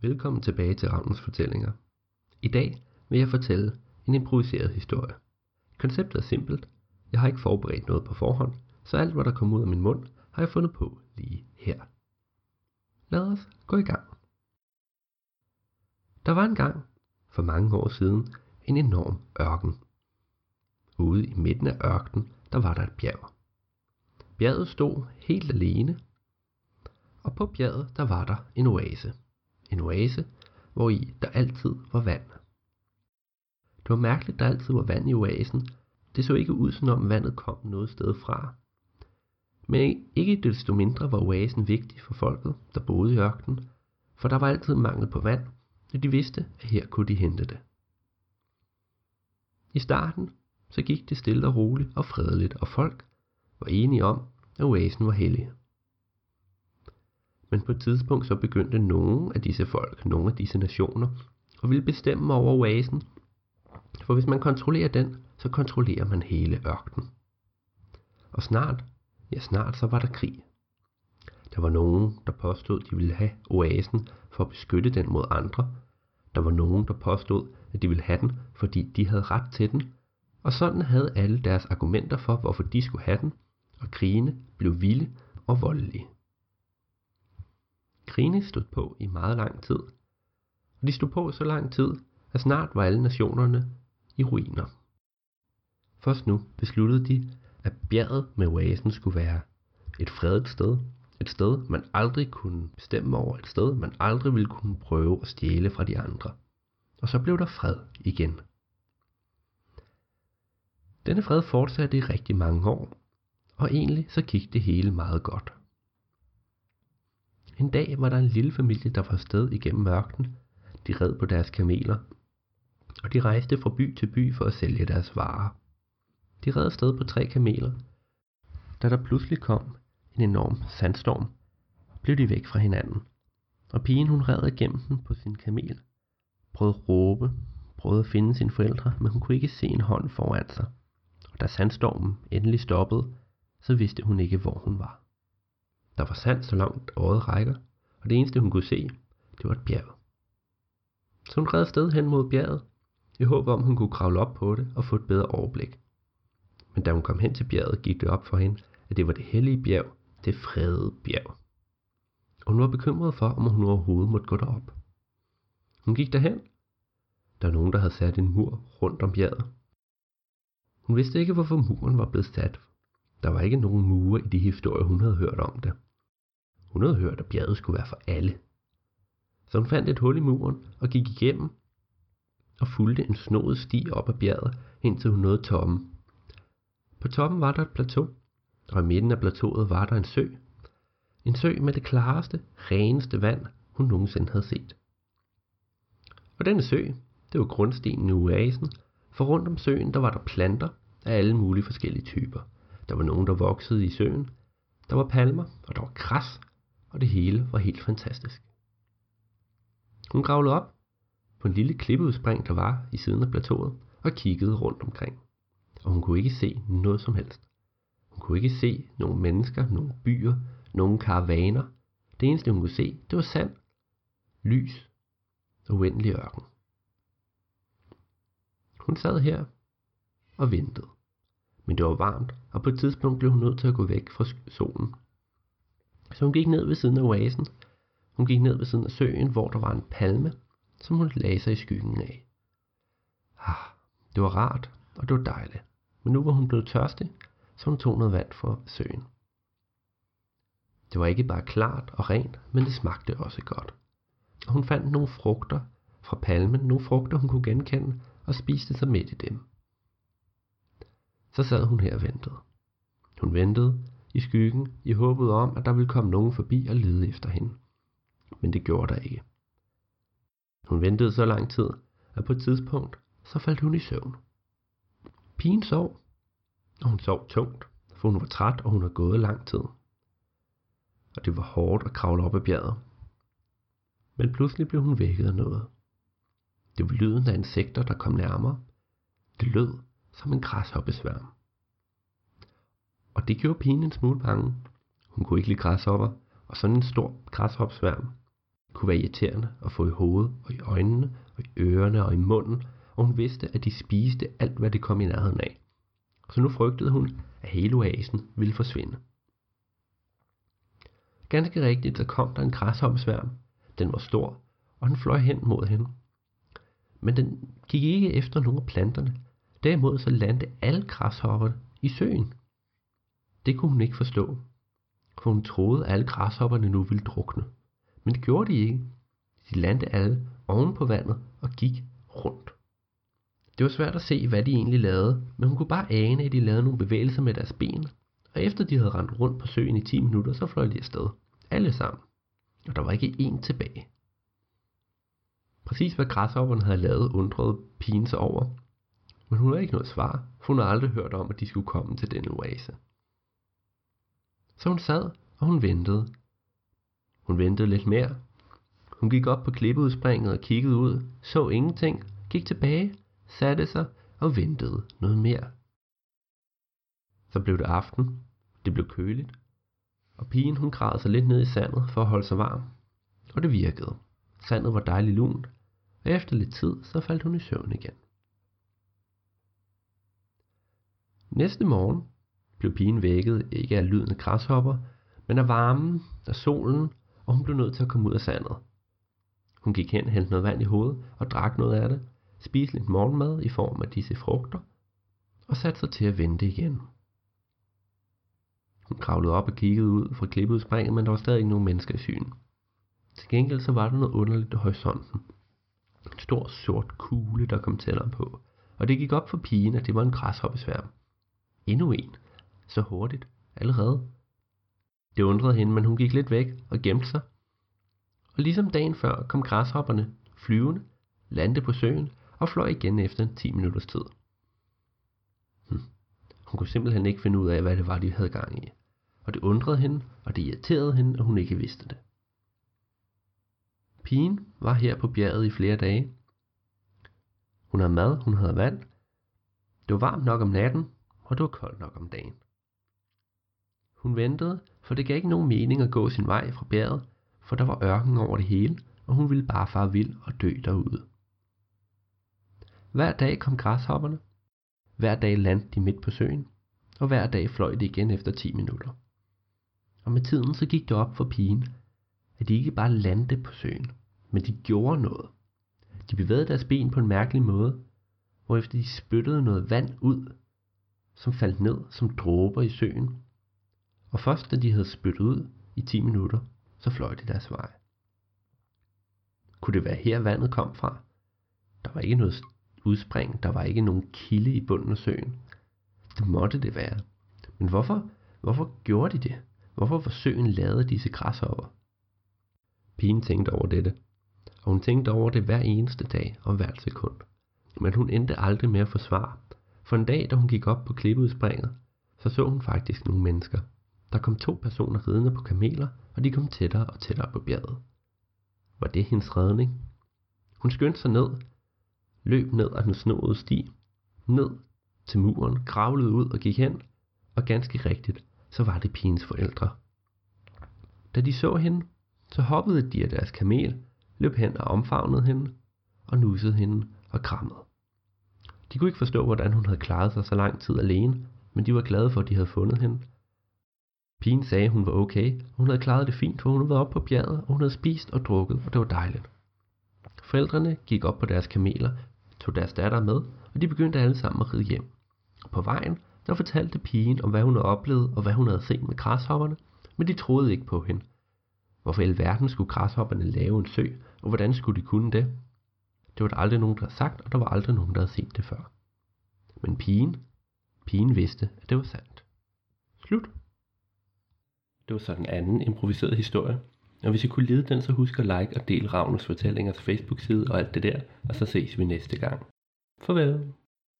Velkommen tilbage til Ravnens Fortællinger. I dag vil jeg fortælle en improviseret historie. Konceptet er simpelt. Jeg har ikke forberedt noget på forhånd, så alt hvad der kommer ud af min mund, har jeg fundet på lige her. Lad os gå i gang. Der var engang, for mange år siden, en enorm ørken. Ude i midten af ørkenen, der var der et bjerg. Bjerget stod helt alene, og på bjerget, der var der en oase. En oase, hvor i der altid var vand. Det var mærkeligt, der altid var vand i oasen. Det så ikke ud, som om vandet kom noget sted fra. Men ikke desto mindre var oasen vigtig for folket, der boede i ørkenen, for der var altid mangel på vand, og de vidste, at her kunne de hente det. I starten så gik det stille og roligt og fredeligt, og folk var enige om, at oasen var hellig. Men på et tidspunkt så begyndte nogle af disse folk, nogle af disse nationer, at ville bestemme over oasen. For hvis man kontrollerer den, så kontrollerer man hele ørkenen. Og snart, ja snart så var der krig. Der var nogen, der påstod, de ville have oasen for at beskytte den mod andre. Der var nogen, der påstod, at de ville have den, fordi de havde ret til den. Og sådan havde alle deres argumenter for, hvorfor de skulle have den, og krigene blev vilde og voldelige. Krigene stod på i meget lang tid, og de stod på så lang tid, at snart var alle nationerne i ruiner. Først nu besluttede de, at bjerget med oasen skulle være et fredet sted, et sted man aldrig kunne bestemme over, et sted man aldrig ville kunne prøve at stjæle fra de andre. Og så blev der fred igen. Denne fred fortsatte i rigtig mange år, og egentlig så gik det hele meget godt. En dag var der en lille familie, der var sted igennem ørkenen. De red på deres kameler, og de rejste fra by til by for at sælge deres varer. De red afsted på tre kameler. Da der pludselig kom en enorm sandstorm, blev de væk fra hinanden. Og pigen hun red igennem den på sin kamel. Prøvede at råbe, prøvede at finde sine forældre, men hun kunne ikke se en hånd foran sig. Og da sandstormen endelig stoppede, så vidste hun ikke, hvor hun var. Der var sand så langt øjet rækker, og det eneste hun kunne se, det var et bjerg. Så hun red sted hen mod bjerget, i håb om hun kunne kravle op på det og få et bedre overblik. Men da hun kom hen til bjerget, gik det op for hende, at det var det hellige bjerg, det fredede bjerg. Og hun var bekymret for, om hun overhovedet måtte gå derop. Hun gik derhen. Der var nogen, der havde sat en mur rundt om bjerget. Hun vidste ikke, hvorfor muren var blevet sat. Der var ikke nogen mure i de historier, hun havde hørt om det. Hun havde hørt, at bjerget skulle være for alle. Så hun fandt et hul i muren og gik igennem og fulgte en snodet sti op ad bjerget, indtil hun nåede toppen. På toppen var der et plateau, og i midten af plateauet var der en sø. En sø med det klareste, reneste vand, hun nogensinde havde set. Og denne sø, det var grundstenen i oasen, for rundt om søen der var der planter af alle mulige forskellige typer. Der var nogen, der voksede i søen. Der var palmer, og der var græs, og det hele var helt fantastisk. Hun gravlede op på en lille klippeudspring, der var i siden af plateauet, og kiggede rundt omkring. Og hun kunne ikke se noget som helst. Hun kunne ikke se nogen mennesker, nogen byer, nogen karavaner. Det eneste hun kunne se, det var sand, lys og uendelig ørken. Hun sad her og ventede. Men det var varmt, og på et tidspunkt blev hun nødt til at gå væk fra solen. Så hun gik ned ved siden af oasen. Hun gik ned ved siden af søen, hvor der var en palme, som hun lagde sig i skyggen af. Ah, det var rart, og det var dejligt. Men nu var hun blevet tørstig, så hun tog noget vand fra søen. Det var ikke bare klart og rent, men det smagte også godt. Og hun fandt nogle frugter fra palmen, nogle frugter hun kunne genkende, og spiste sig midt i dem. Så sad hun her og ventede. Hun ventede i skyggen i håbet om, at der ville komme nogen forbi og lede efter hende. Men det gjorde der ikke. Hun ventede så lang tid, at på et tidspunkt, så faldt hun i søvn. Pigen sov, og hun sov tungt, for hun var træt, og hun havde gået lang tid. Og det var hårdt at kravle op ad bjerget. Men pludselig blev hun vækket af noget. Det var lyden af insekter, der kom nærmere. Det lød som en græshoppesværm. Og det gjorde pigen en smule bange. Hun kunne ikke lide græshopper, og sådan en stor græshopsværm kunne være irriterende at få i hovedet og i øjnene og i ørerne og i munden, og hun vidste, at de spiste alt, hvad det kom i nærheden af. Så nu frygtede hun, at hele oasen ville forsvinde. Ganske rigtigt, så kom der en græshoppesværm. Den var stor, og den fløj hen mod hende. Men den gik ikke efter nogen af planterne. Derimod så landte alle græshopperne i søen. Det kunne hun ikke forstå, for hun troede, at alle græshopperne nu ville drukne. Men det gjorde de ikke. De landte alle oven på vandet og gik rundt. Det var svært at se, hvad de egentlig lavede, men hun kunne bare ane, at de lavede nogle bevægelser med deres ben. Og efter de havde rendt rundt på søen i 10 minutter, så fløj de afsted. Alle sammen. Og der var ikke én tilbage. Præcis hvad græshopperne havde lavet, undrede pigen sig over. Men hun havde ikke noget svar, for hun havde aldrig hørt om, at de skulle komme til denne oase. Så hun sad, og hun ventede. Hun ventede lidt mere. Hun gik op på klippeudspringet og kiggede ud, så ingenting, gik tilbage, satte sig og ventede noget mere. Så blev det aften. Det blev køligt. Og pigen hun græd sig lidt ned i sandet for at holde sig varm. Og det virkede. Sandet var dejligt lunt, og efter lidt tid, så faldt hun i søvn igen. Næste morgen blev pigen vækket ikke af lyden af græshopper, men af varmen, af solen, og hun blev nødt til at komme ud af sandet. Hun gik hen, hældte noget vand i hovedet og drak noget af det, spiste lidt morgenmad i form af disse frugter, og satte sig til at vente igen. Hun kravlede op og kiggede ud fra klippeudspringet, men der var stadig ikke nogen mennesker i syn. Til gengæld så var der noget underligt i horisonten. En stor sort kugle, der kom tættere på, og det gik op for pigen, at det var en græshoppesværm. Endnu en. Så hurtigt. Allerede. Det undrede hende, men hun gik lidt væk og gemte sig. Og ligesom dagen før kom græshopperne flyvende, landede på søen og fløj igen efter 10 minutters tid. Hm. Hun kunne simpelthen ikke finde ud af, hvad det var, de havde gang i. Og det undrede hende, og det irriterede hende, at hun ikke vidste det. Pigen var her på bjerget i flere dage. Hun havde mad, hun havde vand. Det var varmt nok om natten, og det var koldt nok om dagen. Hun ventede, for det gav ikke nogen mening at gå sin vej fra bjerget, for der var ørken over det hele, og hun ville bare fare vild og dø derude. Hver dag kom græshopperne. Hver dag landte de midt på søen, og hver dag fløj de igen efter 10 minutter. Og med tiden så gik det op for pigen, at de ikke bare landte på søen, men de gjorde noget. De bevægede deres ben på en mærkelig måde, hvorefter de spyttede noget vand ud, som faldt ned som dråber i søen. Og først da de havde spyttet ud i 10 minutter, så fløj de deres vej. Kunne det være her vandet kom fra? Der var ikke noget udspring, der var ikke nogen kilde i bunden af søen. Det måtte det være. Men hvorfor, hvorfor gjorde de det? Hvorfor var søen lavet af disse græshopper? Pigen tænkte over dette, og hun tænkte over det hver eneste dag og hvert sekund. Men hun endte aldrig med at få svar, for en dag, da hun gik op på klippeudspringet, så så hun faktisk nogle mennesker. Der kom to personer ridende på kameler, og de kom tættere og tættere på bjerget. Var det hendes redning? Hun skyndte sig ned, løb ned ad den snoede sti, ned til muren, kravlede ud og gik hen, og ganske rigtigt, så var det pigens forældre. Da de så hende, så hoppede de af deres kamel, løb hen og omfavnede hende, og nussede hende og krammede. De kunne ikke forstå, hvordan hun havde klaret sig så lang tid alene, men de var glade for, at de havde fundet hende. Pigen sagde, hun var okay, og hun havde klaret det fint, for hun havde været oppe på bjerget, og hun havde spist og drukket, og det var dejligt. Forældrene gik op på deres kameler, tog deres datter med, og de begyndte alle sammen at ride hjem. Og på vejen, der fortalte pigen om, hvad hun havde oplevet, og hvad hun havde set med græshopperne, men de troede ikke på hende. Hvorfor i alverden skulle græshopperne lave en sø, og hvordan skulle de kunne det? Det var der aldrig nogen, der havde sagt, og der var aldrig nogen, der havde set det før. Men pigen, pigen vidste, at det var sandt. Slut. Det var så den anden improviserede historie. Og hvis I kunne lide den, så husk at like og del Ravnus fortællinger Facebook-side og alt det der, og så ses vi næste gang. Farvel.